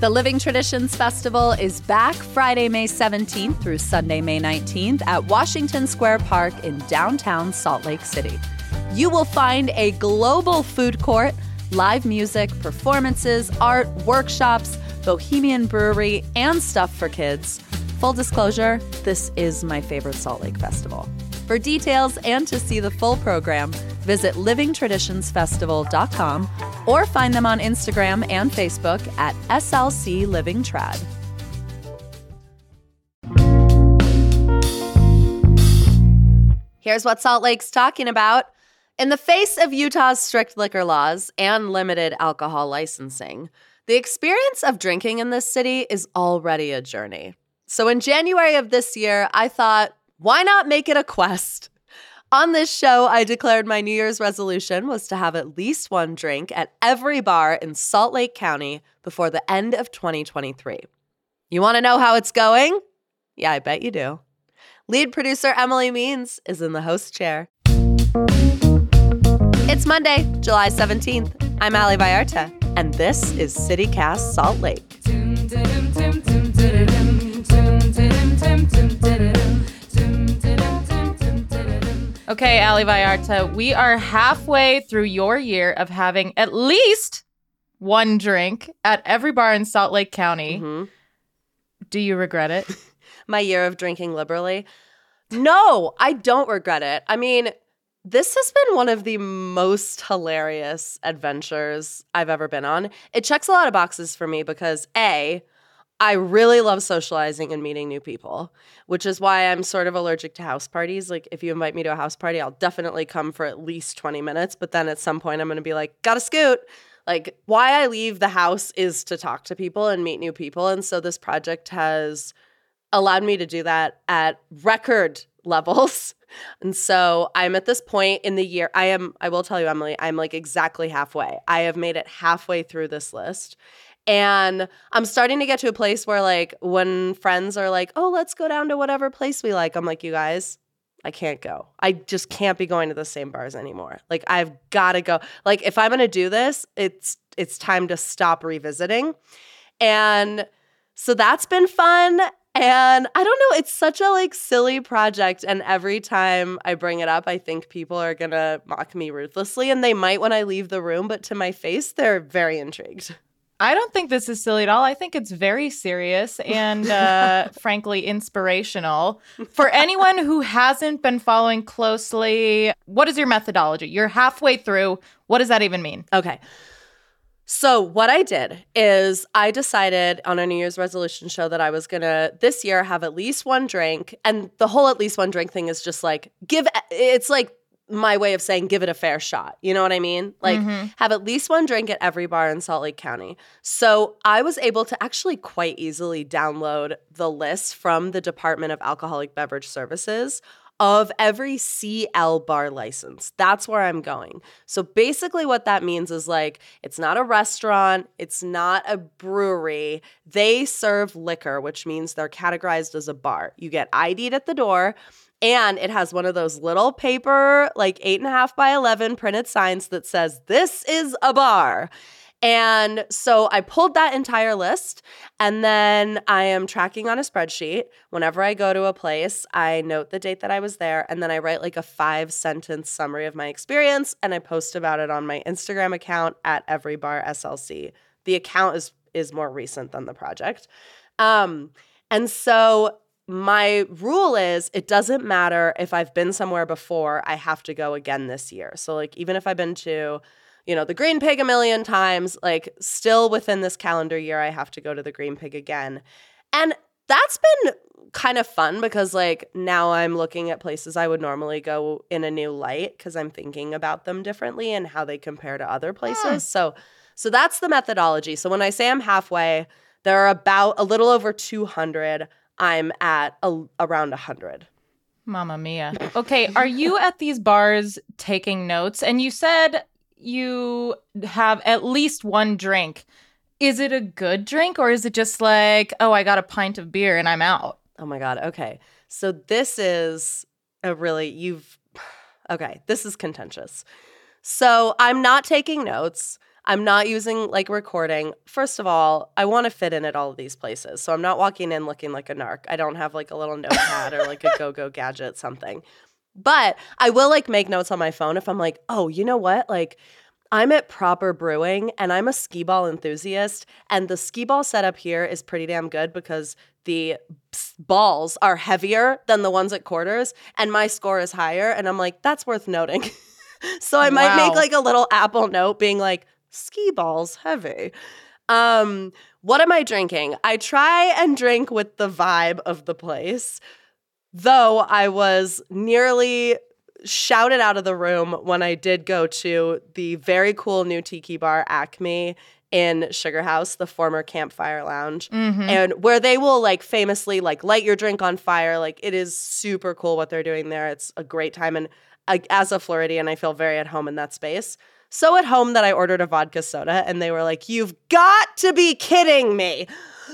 The Living Traditions Festival is back Friday, May 17th through Sunday, May 19th at Washington Square Park in downtown Salt Lake City. You will find a global food court, live music, performances, art, workshops, bohemian brewery, and stuff for kids. Full disclosure, this is my favorite Salt Lake Festival. For details and to see the full program, visit livingtraditionsfestival.com or find them on Instagram and Facebook at SLC Living Trad. Here's what Salt Lake's talking about. In the face of Utah's strict liquor laws and limited alcohol licensing, the experience of drinking in this city is already a journey. So in January of this year, I thought, why not make it a quest? On this show, I declared my New Year's resolution was to have at least one drink at every bar in Salt Lake County before the end of 2023. You want to know how it's going? Yeah, I bet you do. Lead producer Emily Means is in the host chair. It's Monday, July 17th. I'm Ali Vallarta, and this is CityCast Salt Lake. Okay, Ali Vallarta, we are halfway through your year of having at least one drink at every bar in Salt Lake County. Mm-hmm. Do you regret it? My year of drinking liberally? No, I don't regret it. I mean, this has been one of the most hilarious adventures I've ever been on. It checks a lot of boxes for me because A, I really love socializing and meeting new people, which is why I'm sort of allergic to house parties. Like, if you invite me to a house party, I'll definitely come for at least 20 minutes, but then at some point, I'm gonna be like, gotta scoot. Like, why I leave the house is to talk to people and meet new people. And so, this project has allowed me to do that at record levels. And so I'm at this point in the year. I am, I will tell you, Emily, I'm like exactly halfway. I have made it halfway through this list. And I'm starting to get to a place where, like, when friends are like, oh, let's go down to whatever place we like, I'm like, you guys, I can't go. I just can't be going to the same bars anymore. Like, I've got to go. Like, if I'm going to do this, it's, it's time to stop revisiting. And so that's been fun. And I don't know, it's such a like silly project and every time I bring it up, I think people are to mock me ruthlessly and they might when I leave the room, but to my face, they're very intrigued. I don't think this is silly at all. I think it's very serious and, uh, frankly, inspirational. For anyone who hasn't been following closely, what is your methodology? You're halfway through. What does that even mean? Okay. So, what I did is I decided on a New Year's resolution show that I was going to this year have at least one drink. And the whole at least one drink thing is just like, give it's like my way of saying give it a fair shot. You know what I mean? Like Mhm. have at least one drink at every bar in Salt Lake County. So I was able to actually quite easily download the list from the Department of Alcoholic Beverage Services of every CL bar license. That's where I'm going. So basically, what that means is like, it's not a restaurant, it's not a brewery. They serve liquor, which means they're categorized as a bar. You get ID'd at the door. And it has one of those little paper, like eight and a half by 11 printed signs that says, This is a bar. And so I pulled that entire list and then I am tracking on a spreadsheet. Whenever I go to a place, I note the date that I was there and then I write like a five sentence summary of my experience and I post about it on my Instagram account at Every Bar SLC. The account is is more recent than the project. Um, and so my rule is it doesn't matter if I've been somewhere before, I have to go again this year. So like even if I've been to you know, the Green Pig a million times, like still within this calendar year, I have to go to the Green Pig again. And that's been kind of fun because like now I'm looking at places I would normally go in a new light because I'm thinking about them differently and how they compare to other places. So so that's the methodology. So when I say I'm halfway, there are about a little over 200. I'm at a, around 100. Mama mia. Okay, are you at these bars taking notes? And you said you have at least one drink. Is it a good drink or is it just like, oh, I got a pint of beer and I'm out? Oh my God. Okay. So this is a really, you've, okay, this is contentious. So I'm not taking notes. I'm not using like recording. First of all, I want to fit in at all of these places. So I'm not walking in looking like a narc. I don't have like a little notepad or like a go go gadget, something. But I will like make notes on my phone if I'm like, oh, you know what? Like, I'm at Proper Brewing and I'm a skee ball enthusiast. And the skee ball setup here is pretty damn good because the balls are heavier than the ones at quarters and my score is higher. And I'm like, that's worth noting. so I might wow. make like a little Apple note being like, skee balls heavy. Um, what am I drinking? I try and drink with the vibe of the place. Though I was nearly shouted out of the room when I did go to the very cool new tiki bar Acme in Sugar House, the former Campfire Lounge, mm-hmm. and where they will like famously like light your drink on fire. Like it is super cool what they're doing there. It's a great time, and I, as a Floridian, I feel very at home in that space. So at home that I ordered a vodka soda, and they were like, "You've got to be kidding me."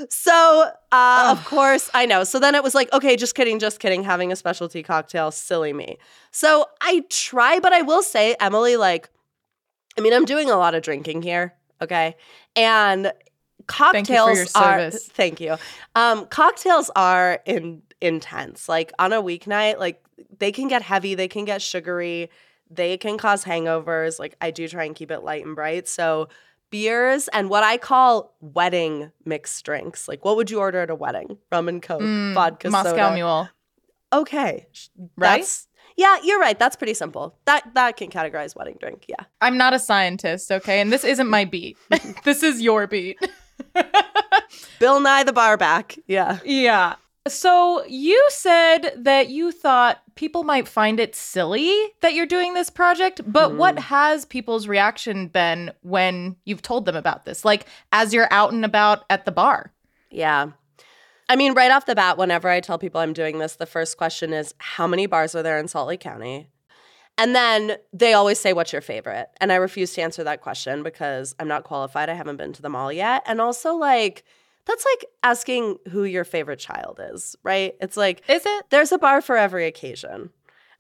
So, uh, of course, I know. So then it was like, okay, just kidding, just kidding, having a specialty cocktail, silly me. So I try, but I will say, Emily, like, I mean, I'm doing a lot of drinking here, okay? And cocktails thank are thank you. Um, cocktails are in intense. Like on a weeknight, like they can get heavy, they can get sugary, they can cause hangovers. Like I do try and keep it light and bright. So beers and what I call wedding mixed drinks. Like, what would you order at a wedding? Rum and Coke, mm, vodka, Moscow soda. Mule. Okay, right? That's, yeah, you're right. That's pretty simple. That that can categorize wedding drink. Yeah. I'm not a scientist, okay, and this isn't my beat. this is your beat. Bill Nye the bar back. Yeah. Yeah. So you said that you thought people might find it silly that you're doing this project, but mm. what has people's reaction been when you've told them about this? Like as you're out and about at the bar? Yeah. I mean, right off the bat, whenever I tell people I'm doing this, the first question is how many bars are there in Salt Lake County? And then they always say, What's your favorite? And I refuse to answer that question because I'm not qualified. I haven't been to them all yet. And also, like, that's like asking who your favorite child is, right? It's like, is it? There's a bar for every occasion.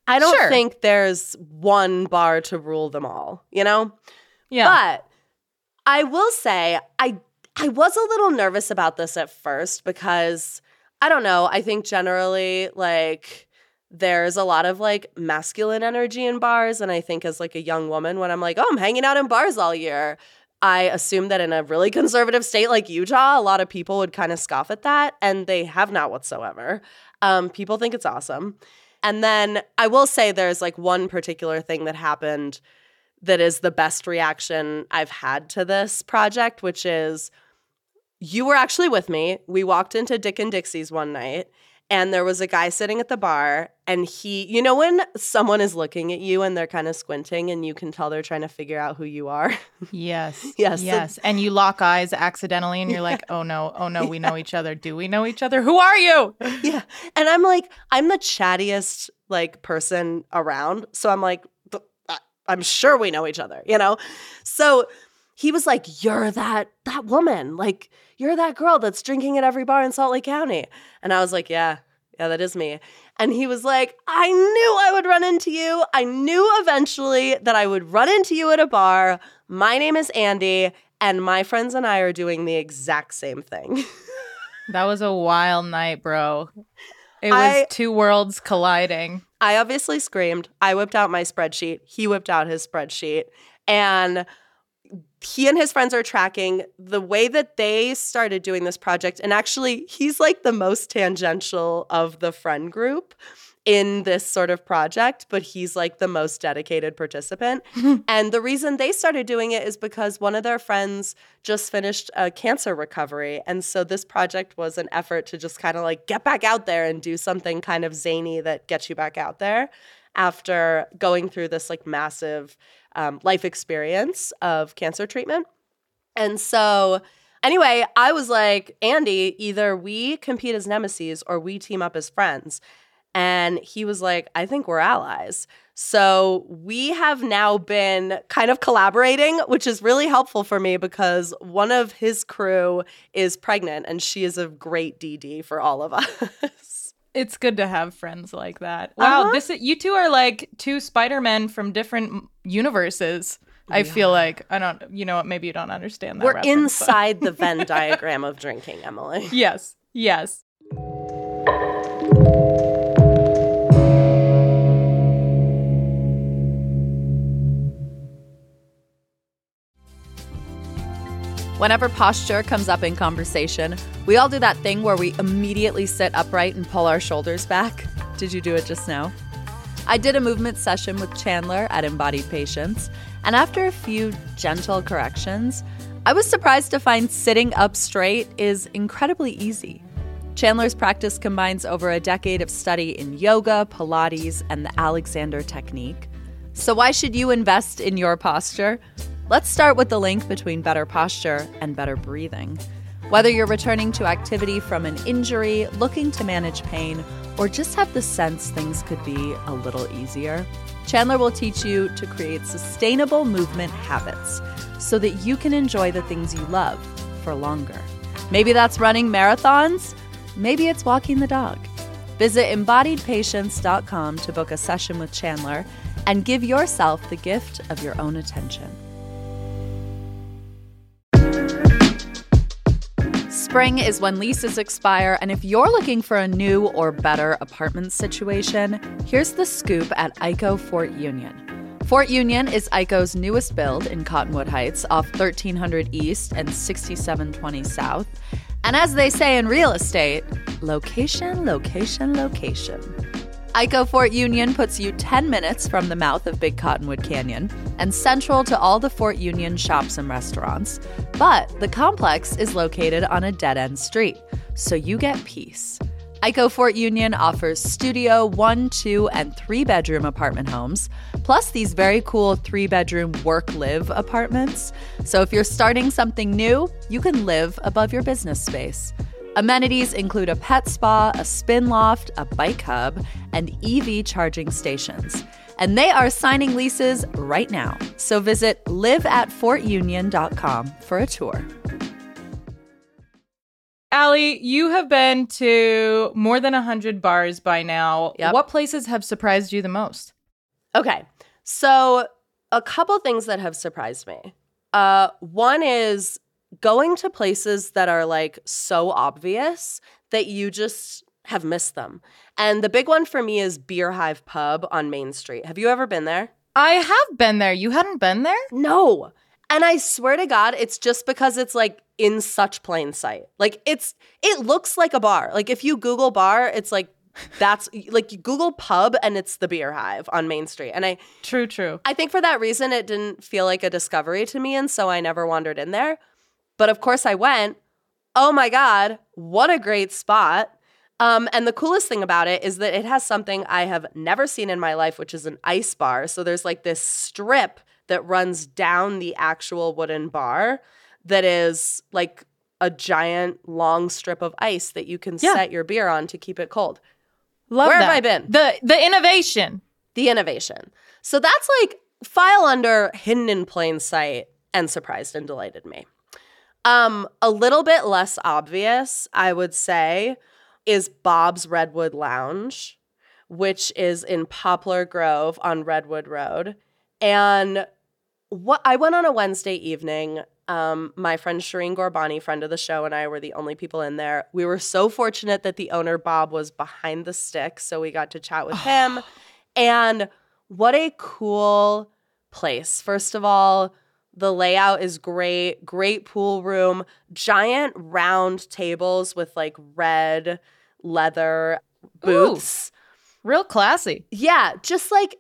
I don't sure. think there's one bar to rule them all, you know? Yeah. But I will say, I I was a little nervous about this at first because I don't know, I think generally like there's a lot of like masculine energy in bars and I think as like a young woman when I'm like, "Oh, I'm hanging out in bars all year." I assume that in a really conservative state like Utah, a lot of people would kind of scoff at that, and they have not whatsoever. Um, people think it's awesome. And then I will say there's like one particular thing that happened that is the best reaction I've had to this project, which is you were actually with me. We walked into Dick and Dixie's one night and there was a guy sitting at the bar and he you know when someone is looking at you and they're kind of squinting and you can tell they're trying to figure out who you are? Yes yes. yes and you lock eyes accidentally and you're yeah. like oh no oh no we know each other. Do we know each other? Who are you? Yeah and i'm like i'm the chattiest like person around so i'm like i'm sure we know each other you know? So he was like you're that that woman like you're that girl that's drinking at every bar in Salt Lake County. And I was like, Yeah, yeah, that is me. And he was like, I knew I would run into you. I knew eventually that I would run into you at a bar. My name is Andy, and my friends and I are doing the exact same thing. that was a wild night, bro. It was I, two worlds colliding. I obviously screamed. I whipped out my spreadsheet. He whipped out his spreadsheet. And he and his friends are tracking the way that they started doing this project. And actually, he's like the most tangential of the friend group in this sort of project, but he's like the most dedicated participant. and the reason they started doing it is because one of their friends just finished a cancer recovery. And so this project was an effort to just kind of like get back out there and do something kind of zany that gets you back out there after going through this like massive um, life experience of cancer treatment. And so, anyway, I was like, Andy, either we compete as nemesis or we team up as friends. And he was like, I think we're allies. So we have now been kind of collaborating, which is really helpful for me because one of his crew is pregnant and she is a great DD for all of us. It's good to have friends like that. Wow, uh-huh. this you two are like two Spider-Men from different universes. I feel like I don't. You know what? Maybe you don't understand that. We're inside the Venn diagram of drinking, Emily. Yes. Yes. Whenever posture comes up in conversation, we all do that thing where we immediately sit upright and pull our shoulders back. Did you do it just now? I did a movement session with Chandler at Embodied Patience, and after a few gentle corrections, I was surprised to find sitting up straight is incredibly easy. Chandler's practice combines over a decade of study in yoga, Pilates, and the Alexander technique. So, why should you invest in your posture? Let's start with the link between better posture and better breathing. Whether you're returning to activity from an injury, looking to manage pain, or just have the sense things could be a little easier, Chandler will teach you to create sustainable movement habits so that you can enjoy the things you love for longer. Maybe that's running marathons, maybe it's walking the dog. Visit embodiedpatience.com to book a session with Chandler and give yourself the gift of your own attention. Spring is when leases expire, and if you're looking for a new or better apartment situation, here's the scoop at ICO Fort Union. Fort Union is ICO's newest build in Cottonwood Heights off 1300 East and 6720 South. And as they say in real estate, location, location, location. ICO Fort Union puts you 10 minutes from the mouth of Big Cottonwood Canyon and central to all the Fort Union shops and restaurants. But the complex is located on a dead end street, so you get peace. ICO Fort Union offers studio, one, two, and three bedroom apartment homes, plus these very cool three bedroom work live apartments. So if you're starting something new, you can live above your business space. Amenities include a pet spa, a spin loft, a bike hub, and EV charging stations. And they are signing leases right now. So visit liveatfortunion.com for a tour. Ali, you have been to more than 100 bars by now. Yep. What places have surprised you the most? Okay. So, a couple things that have surprised me. Uh, one is going to places that are like so obvious that you just have missed them. And the big one for me is Beer Hive Pub on Main Street. Have you ever been there? I have been there. You hadn't been there? No. And I swear to God, it's just because it's like in such plain sight. Like it's it looks like a bar. Like if you Google bar, it's like that's like Google pub and it's the beer hive on Main Street. And I True, true. I think for that reason it didn't feel like a discovery to me and so I never wandered in there. But of course I went. Oh my god, what a great spot. Um, and the coolest thing about it is that it has something I have never seen in my life, which is an ice bar. So there's like this strip that runs down the actual wooden bar that is like a giant long strip of ice that you can Yeah. set your beer on to keep it cold. Love Where have. I been? The the innovation. The innovation. So that's like file under hidden in plain sight and surprised and delighted me. Um, a little bit less obvious, I would say, is Bob's Redwood Lounge, which is in Poplar Grove on Redwood Road. And what I went on a Wednesday evening. Um, my friend Shireen Ghorbani, friend of the show, and I were the only people in there. We were so fortunate that the owner Bob was behind the stick, so we got to chat with him. And what a cool place. First of all, the layout is great, great pool room, giant round tables with like red leather booths. Real classy. Yeah, just like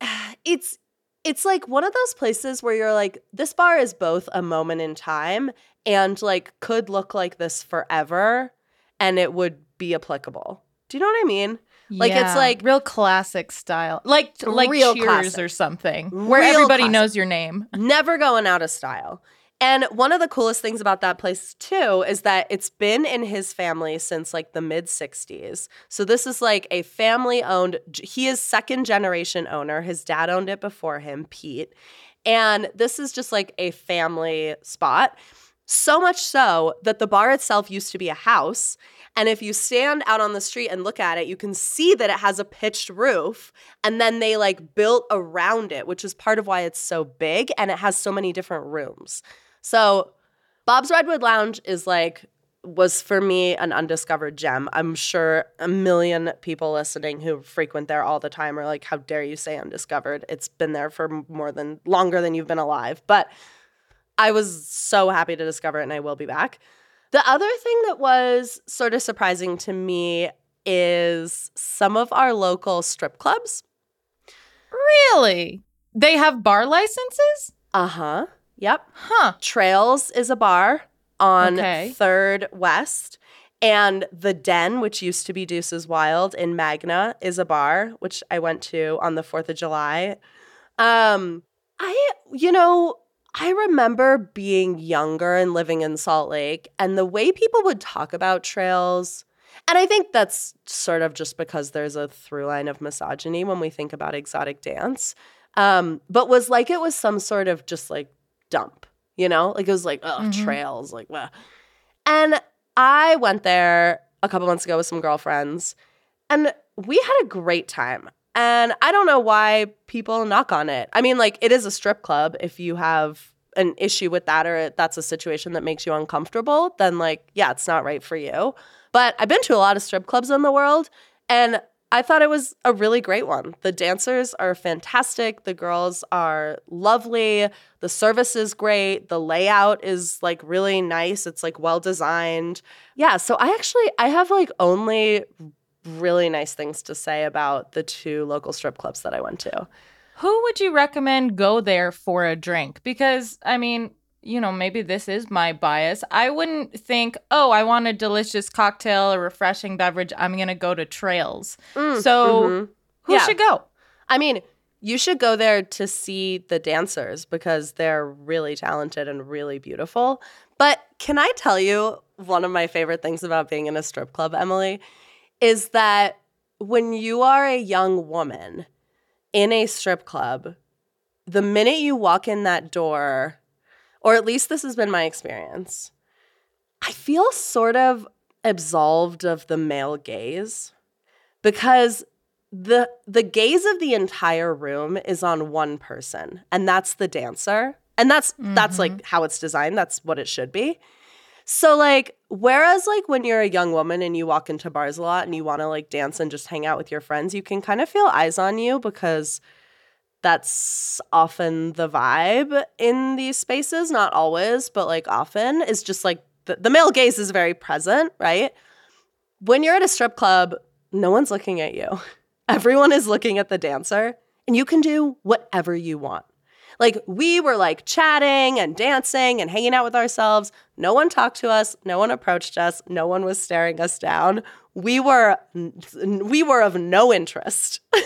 it's it's like one of those places where you're like this bar is both a moment in time and like could look like this forever and it would be applicable. Do you know what I mean? Like, it's like- real classic style. Like like Real Cheers classic. or something. Where Real everybody classic. knows your name. never going out of style. And one of the coolest things about that place too is that it's been in his family since like the mid 60s. So this is like a family owned he is second generation owner. His dad owned it before him, Pete. And this is just like a family spot. So much so that the bar itself used to be a house. And if you stand out on the street and look at it, you can see that it has a pitched roof. And then they like built around it, which is part of why it's so big and it has so many different rooms. So Bob's Redwood Lounge is like was for me an undiscovered gem. I'm sure a million people listening who frequent there all the time are like, how dare you say undiscovered? It's been there for more than longer than you've been alive. But I was so happy to discover it and I will be back. The other thing that was sort of surprising to me is some of our local strip clubs. Really? They have bar licenses? Uh huh. Yep. Huh. Trails is a bar on Okay. 3rd West. And The Den, which used to be Deuces Wild in Magna, is a bar, which I went to on the 4th of July. Um, I, you know, I remember being younger and living in Salt Lake, and the way people would talk about trails. And I think that's sort of just because there's a through line of misogyny when we think about exotic dance. Um, but was like it was some sort of just like dump, you know? Like it was like, oh, Mhm. trails, like, well. And I went there a couple months ago with some girlfriends, and we had a great time. And I don't know why people knock on it. I mean, like, it is a strip club. If you have an issue with that or that's a situation that makes you uncomfortable, then, like, yeah, it's not right for you. But I've been to a lot of strip clubs in the world, and I thought it was a really great one. The dancers are fantastic. The girls are lovely. The service is great. The layout is like really nice. It's like well designed. Yeah, so I actually I have like only really nice things to say about the two local strip clubs that I went to. Who would you recommend go there for a drink? Because, I mean, you know, maybe this is my bias. I wouldn't think, oh, I want a delicious cocktail, a refreshing beverage. I'm going to go to Trails. Mm, So, mhm. who Yeah. should go? I mean, you should go there to see the dancers because they're really talented and really beautiful. But can I tell you one of my favorite things about being in a strip club, Emily, is that when you are a young woman in a strip club, the minute you walk in that door, or at least this has been my experience, I feel sort of absolved of the male gaze because the the gaze of the entire room is on one person and that's the dancer. And that's that's like mm-hmm. how it's designed. That's what it should be so like whereas like when you're a young woman and you walk into bars a lot and you want to like dance and just hang out with your friends you can kind of feel eyes on you because that's often the vibe in these spaces not always but like often is just like the, the male gaze is very present right? When you're at a strip club no one's looking at you. Everyone is looking at the dancer and you can do whatever you want like we were like chatting and dancing and hanging out with ourselves. No one talked to us. No one approached us. No one was staring us down. We were we were of no interest.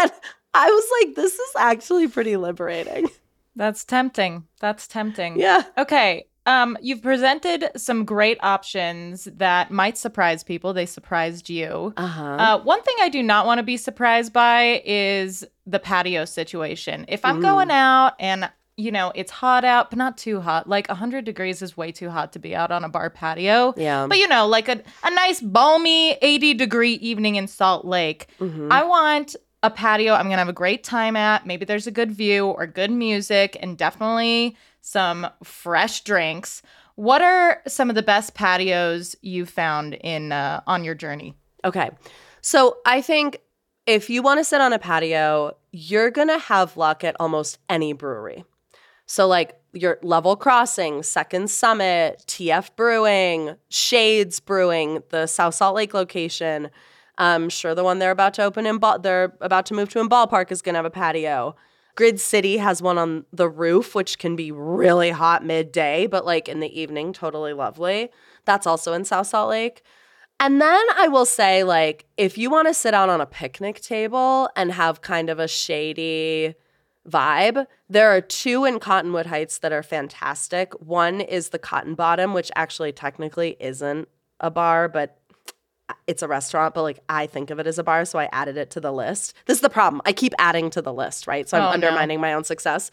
And i was like this is actually pretty liberating. That's tempting. That's tempting. yeah. Okay. Um, you've presented some great options that might surprise people. They surprised you. uh-huh Uh, one thing I do not want to be surprised by is the patio situation. If I'm Mm. going out and you know it's hot out, but not too hot, like 100 degrees is way too hot to be out on a bar patio. yeah But you know, like a, a nice balmy 80 degree evening in Salt Lake. Mhm. I want a patio I'm going to have a great time at. Maybe there's a good view or good music and definitely some fresh drinks. What are some of the best patios you've found in uh, on your journey? Okay. So I think if you want to sit on a patio, you're to have luck at almost any brewery. So, like your Level Crossing, Second Summit, TF Brewing, Shades Brewing, the South Salt Lake location. I'm sure the one they're about to open in Ball, they're about to move to in Ballpark is to have a patio. Grid City has one on the roof, which can be really hot midday, but like in the evening, totally lovely. That's also in South Salt Lake. And then I will say, like, if you want to sit out on a picnic table and have kind of a shady vibe, there are two in Cottonwood Heights that are fantastic. One is the Cotton Bottom, which actually technically isn't a bar, but it's a restaurant, but like I think of it as a bar, so I added it to the list. This is the problem. I keep adding to the list, right? So I'm Oh, no. undermining my own success.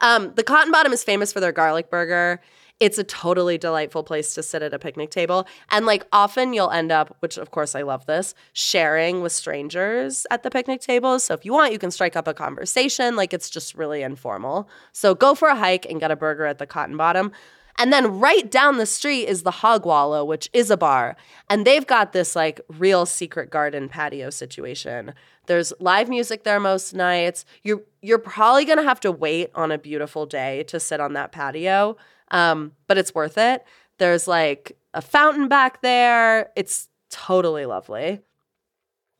Um, the Cotton Bottom is famous for their garlic burger. It's a totally delightful place to sit at a picnic table. And like often you'll end up, which of course I love this, sharing with strangers at the picnic tables. So if you want, you can strike up a conversation. Like it's just really informal. So go for a hike and get a burger at the Cotton Bottom. And then right down the street is the Hog Wallow, which is a bar. And they've got this like real secret garden patio situation. There's live music there most nights. You're you're probably gonna have to wait on a beautiful day to sit on that patio. Um, but it's worth it. There's like a fountain back there. It's totally lovely.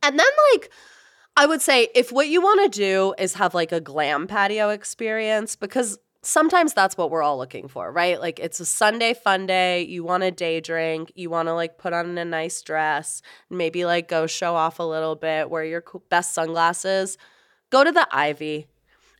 And then like I would say if what you want to do is have like a glam patio experience because sometimes that's what we're all looking for, right? Like it's a Sunday fun day, you want a day drink, you want to like put on a nice dress, maybe like go show off a little bit, wear your best sunglasses, go to the Ivy.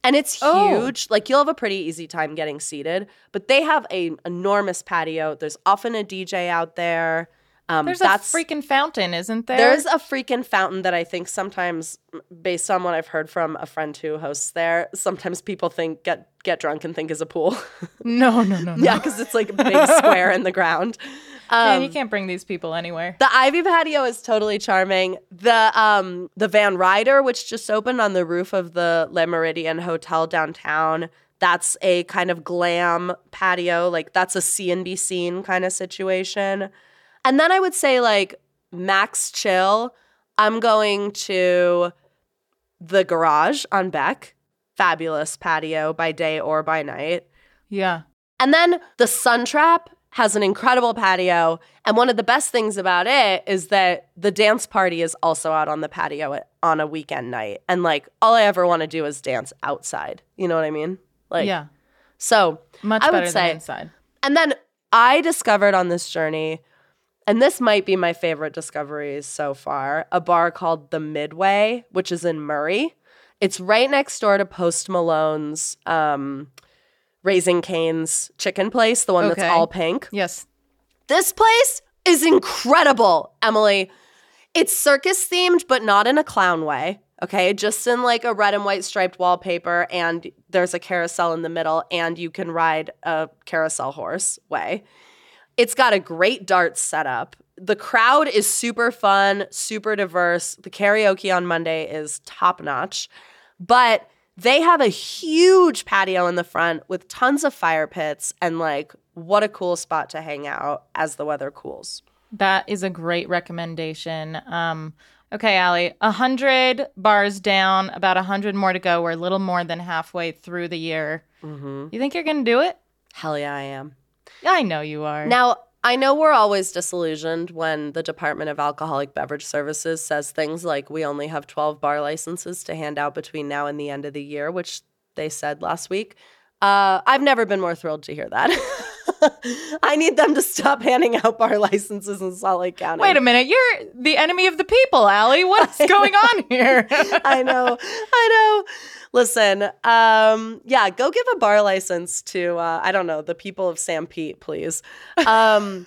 And it's Oh. huge. Like you'll have a pretty easy time getting seated, but they have a enormous patio. There's often a DJ out there. Um, There's a freaking fountain, isn't there? there's a freaking fountain that I think sometimes, based on what I've heard from a friend who hosts there, sometimes people think get get drunk and think is a pool. no, no, no, no. yeah, because it's like a big square in the ground. Man, Um, you can't bring these people anywhere. the Ivy patio is totally charming. The um the Van Ryder, which just opened on the roof of the Le Méridien Hotel downtown, that's a kind of glam patio. Like that's a and be seen kind of situation. And then I would say like max chill. I'm going to the garage on Beck. Fabulous patio by day or by night. Yeah. And then the Sun Trapp has an incredible patio. And one of the best things about it is that the dance party is also out on the patio at, on a weekend night. And like, all I ever want to do is dance outside. You know what I mean? Like, yeah. So, Much I would say- than inside. and then I discovered on this journey, and this might be my favorite discoveries so far, a bar called The Midway, which is in Murray. It's right next door to Post Malone's um, Raising Cane's chicken place, the one Okay. that's all pink. Yes. This place is incredible, Emily. It's circus themed, but not in a clown way. Okay, just in like a red and white striped wallpaper, and there's a carousel in the middle, and you can ride a carousel horse way. It's got a great dart setup. The crowd is super fun, super diverse. The karaoke on Monday is top notch, but they have a huge patio in the front with tons of fire pits and like what a cool spot to hang out as the weather cools. That is a great recommendation. Um, okay, Ali, a hundred bars down, about a hundred more to go. We're a little more than halfway through the year. Mm-hmm. You think you're gonna do it? Hell yeah, I am. I know you are. Now, I know we're always disillusioned when the Department of Alcoholic Beverage Services says things like we only have 12 bar licenses to hand out between now and the end of the year, which they said last week. Uh, I've never been more thrilled to hear that. I need them to stop handing out bar licenses in Salt Lake County. Wait a minute, you're the enemy of the people, Ali. What's going on here? I know. I know. Listen, um, yeah, go give a bar license to uh, I don't know the people of Sanpete, please. Um,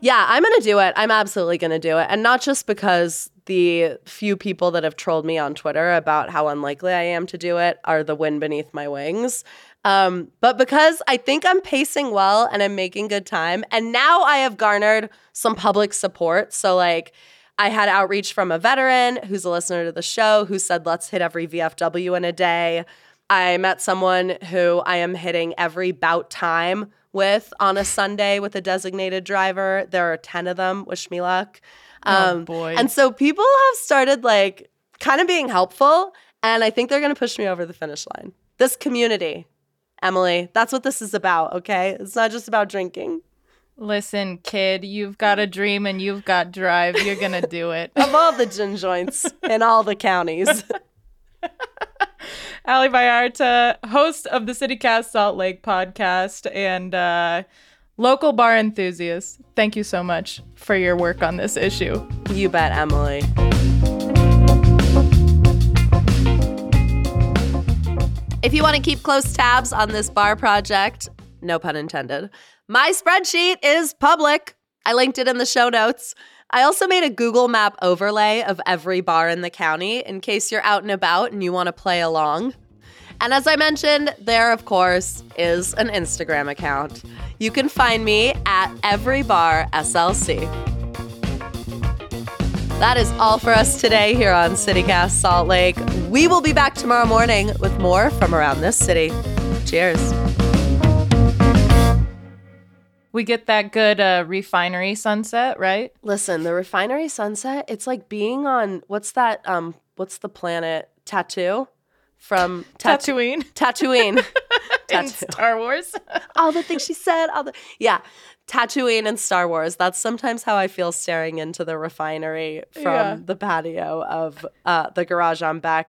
yeah, I'm gonna do it. I'm absolutely gonna do it, and not just because the few people that have trolled me on Twitter about how unlikely I am to do it are the wind beneath my wings. Um, but because I think I'm pacing well and I'm making good time, and now I have garnered some public support. So like. I had outreach from a veteran who's a listener to the show who said, let's hit every VFW in a day. I met someone who I am hitting every bout time with on a Sunday with a designated driver. There are 10 of them. Wish me luck. Oh, boy. And so people have started like kind of being helpful. And I think they're going to push me over the finish line. This community, Emily, that's what this is about, okay? It's not just about drinking. Listen, kid, you've got a dream and you've got drive. You're gonna do it. Of all the gin joints in all the counties. Ali Vallarta, host of the CityCast Salt Lake podcast and uh, local bar enthusiast. Thank you so much for your work on this issue. You bet, Emily. If you want to keep close tabs on this bar project, no pun intended, my spreadsheet is public. I linked it in the show notes. I also made a Google Map overlay of every bar in the county in case you're out and about and you want to play along. And as I mentioned, there, of course, is an Instagram account. You can find me at Every Bar SLC. That is all for us today here on CityCast Salt Lake. We will be back tomorrow morning with more from around this city. Cheers. We get that good uh, refinery sunset, right? Listen, the refinery sunset, it's like being on what's that um what's the planet tattoo from Tat- Tatooine Tatooine. in Star Wars. all the things she said, all the yeah, Tatooine and Star Wars. That's sometimes how I feel staring into the refinery from Yeah. the patio of uh, the garage on Beck.